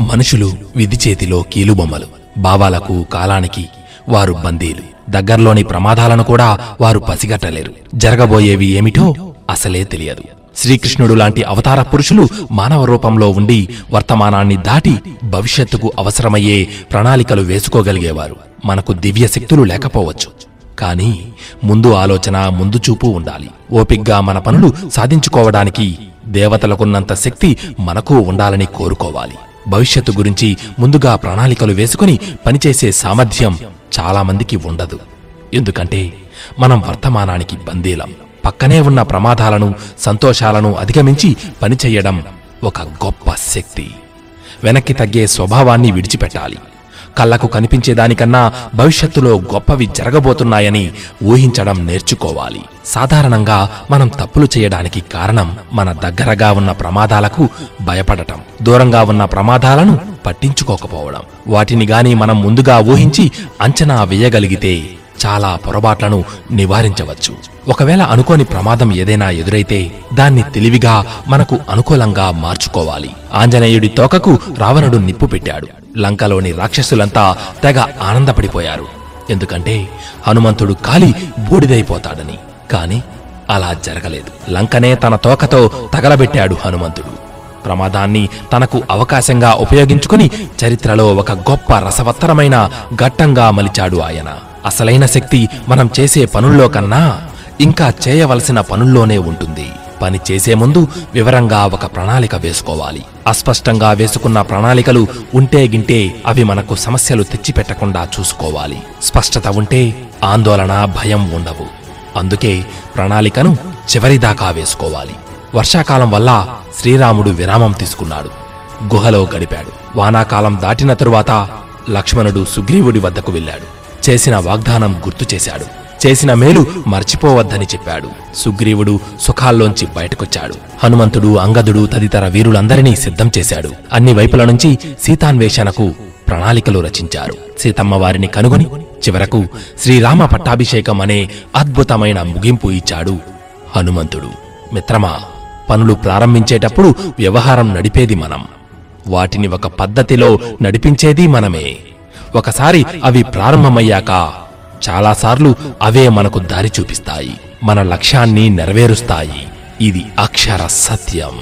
మనుషులు విధి చేతిలో కీలుబొమ్మలు. భావాలకు కాలానికి వారు బందీలు. దగ్గర్లోని ప్రమాదాలను కూడా వారు పసిగట్టలేరు. జరగబోయేవి ఏమిటో అసలే తెలియదు. శ్రీకృష్ణుడు లాంటి అవతార పురుషులు మానవ రూపంలో ఉండి వర్తమానాన్ని దాటి భవిష్యత్తుకు అవసరమయ్యే ప్రణాళికలు వేసుకోగలిగేవారు. మనకు దివ్య శక్తులు లేకపోవచ్చు. కానీ ముందు ఆలోచన ముందు చూపు ఉండాలి. ఓపిగ్గా మన పనులు సాధించుకోవడానికి దేవతలకున్నంత శక్తి మనకు ఉండాలని కోరుకోవాలి. భవిష్యత్తు గురించి ముందుగా ప్రణాళికలు వేసుకుని పనిచేసే సామర్థ్యం చాలామందికి ఉండదు. ఎందుకంటే మనం వర్తమానానికి బందీలం. పక్కనే ఉన్న ప్రమాదాలను సంతోషాలను అధిగమించి పనిచేయడం ఒక గొప్ప శక్తి. వెనక్కి తగ్గే స్వభావాన్ని విడిచిపెట్టాలి. కళ్ళకు కనిపించేదానికన్నా భవిష్యత్తులో గొప్పవి జరగబోతున్నాయని ఊహించడం నేర్చుకోవాలి. సాధారణంగా మనం తప్పులు చేయడానికి కారణం మన దగ్గరగా ఉన్న ప్రమాదాలకు భయపడటం దూరంగా ఉన్న ప్రమాదాలను పట్టించుకోకపోవడం. వాటిని గాని మనం ముందుగా ఊహించి అంచనా వేయగలిగితే చాలా పొరపాట్లను నివారించవచ్చు. ఒకవేళ అనుకోని ప్రమాదం ఏదైనా ఎదురైతే దాన్ని తెలివిగా మనకు అనుకూలంగా మార్చుకోవాలి. ఆంజనేయుడి తోకకు రావణుడు నిప్పు పెట్టాడు. లంకలోని రాక్షసులంతా తెగ ఆనందపడిపోయారు. ఎందుకంటే హనుమంతుడు కాలి బూడిదైపోతాడని. కాని అలా జరగలేదు. లంకనే తన తోకతో తగలబెట్టాడు హనుమంతుడు. ప్రమాదాన్ని తనకు అవకాశంగా ఉపయోగించుకుని చరిత్రలో ఒక గొప్ప రసవత్తరమైన ఘట్టంగా మలిచాడు ఆయన. అసలైన శక్తి మనం చేసే పనుల్లో కన్నా ఇంకా చేయవలసిన పనుల్లోనే ఉంటుంది. పని చేసే ముందు వివరంగా ఒక ప్రణాళిక వేసుకోవాలి. అస్పష్టంగా వేసుకున్న ప్రణాళికలు ఉంటే గింటే అవి మనకు సమస్యలు తెచ్చిపెట్టకుండా చూసుకోవాలి. స్పష్టత ఉంటే ఆందోళన భయం ఉండవు. అందుకే ప్రణాళికను చివరిదాకా వేసుకోవాలి. వర్షాకాలం వల్ల శ్రీరాముడు విరామం తీసుకున్నాడు. గుహలో గడిపాడు. వానాకాలం దాటిన తరువాత లక్ష్మణుడు సుగ్రీవుడి వద్దకు వెళ్ళాడు. చేసిన వాగ్దానం గుర్తు చేశాడు. చేసిన మేలు మర్చిపోవద్దని చెప్పాడు. సుగ్రీవుడు సుఖాల్లోంచి బయటకొచ్చాడు. హనుమంతుడు అంగదుడు తదితర వీరులందరినీ సిద్ధం చేశాడు. అన్ని వైపుల నుంచి సీతాన్వేషణకు ప్రణాళికలు రచించారు. సీతమ్మ వారిని కనుగొని చివరకు శ్రీరామ పట్టాభిషేకం అనే అద్భుతమైన ముగింపు ఇచ్చాడు హనుమంతుడు. మిత్రమా పనులు ప్రారంభించేటప్పుడు వ్యవహారం నడిపేది మనం. వాటిని ఒక పద్ధతిలో నడిపించేది మనమే. ఒకసారి అవి ప్రారంభమయ్యాక చాలాసార్లు అవే మనకు దారి చూపిస్తాయి. మన లక్ష్యాన్ని నెరవేరుస్తాయి. ఇది అక్షర సత్యం.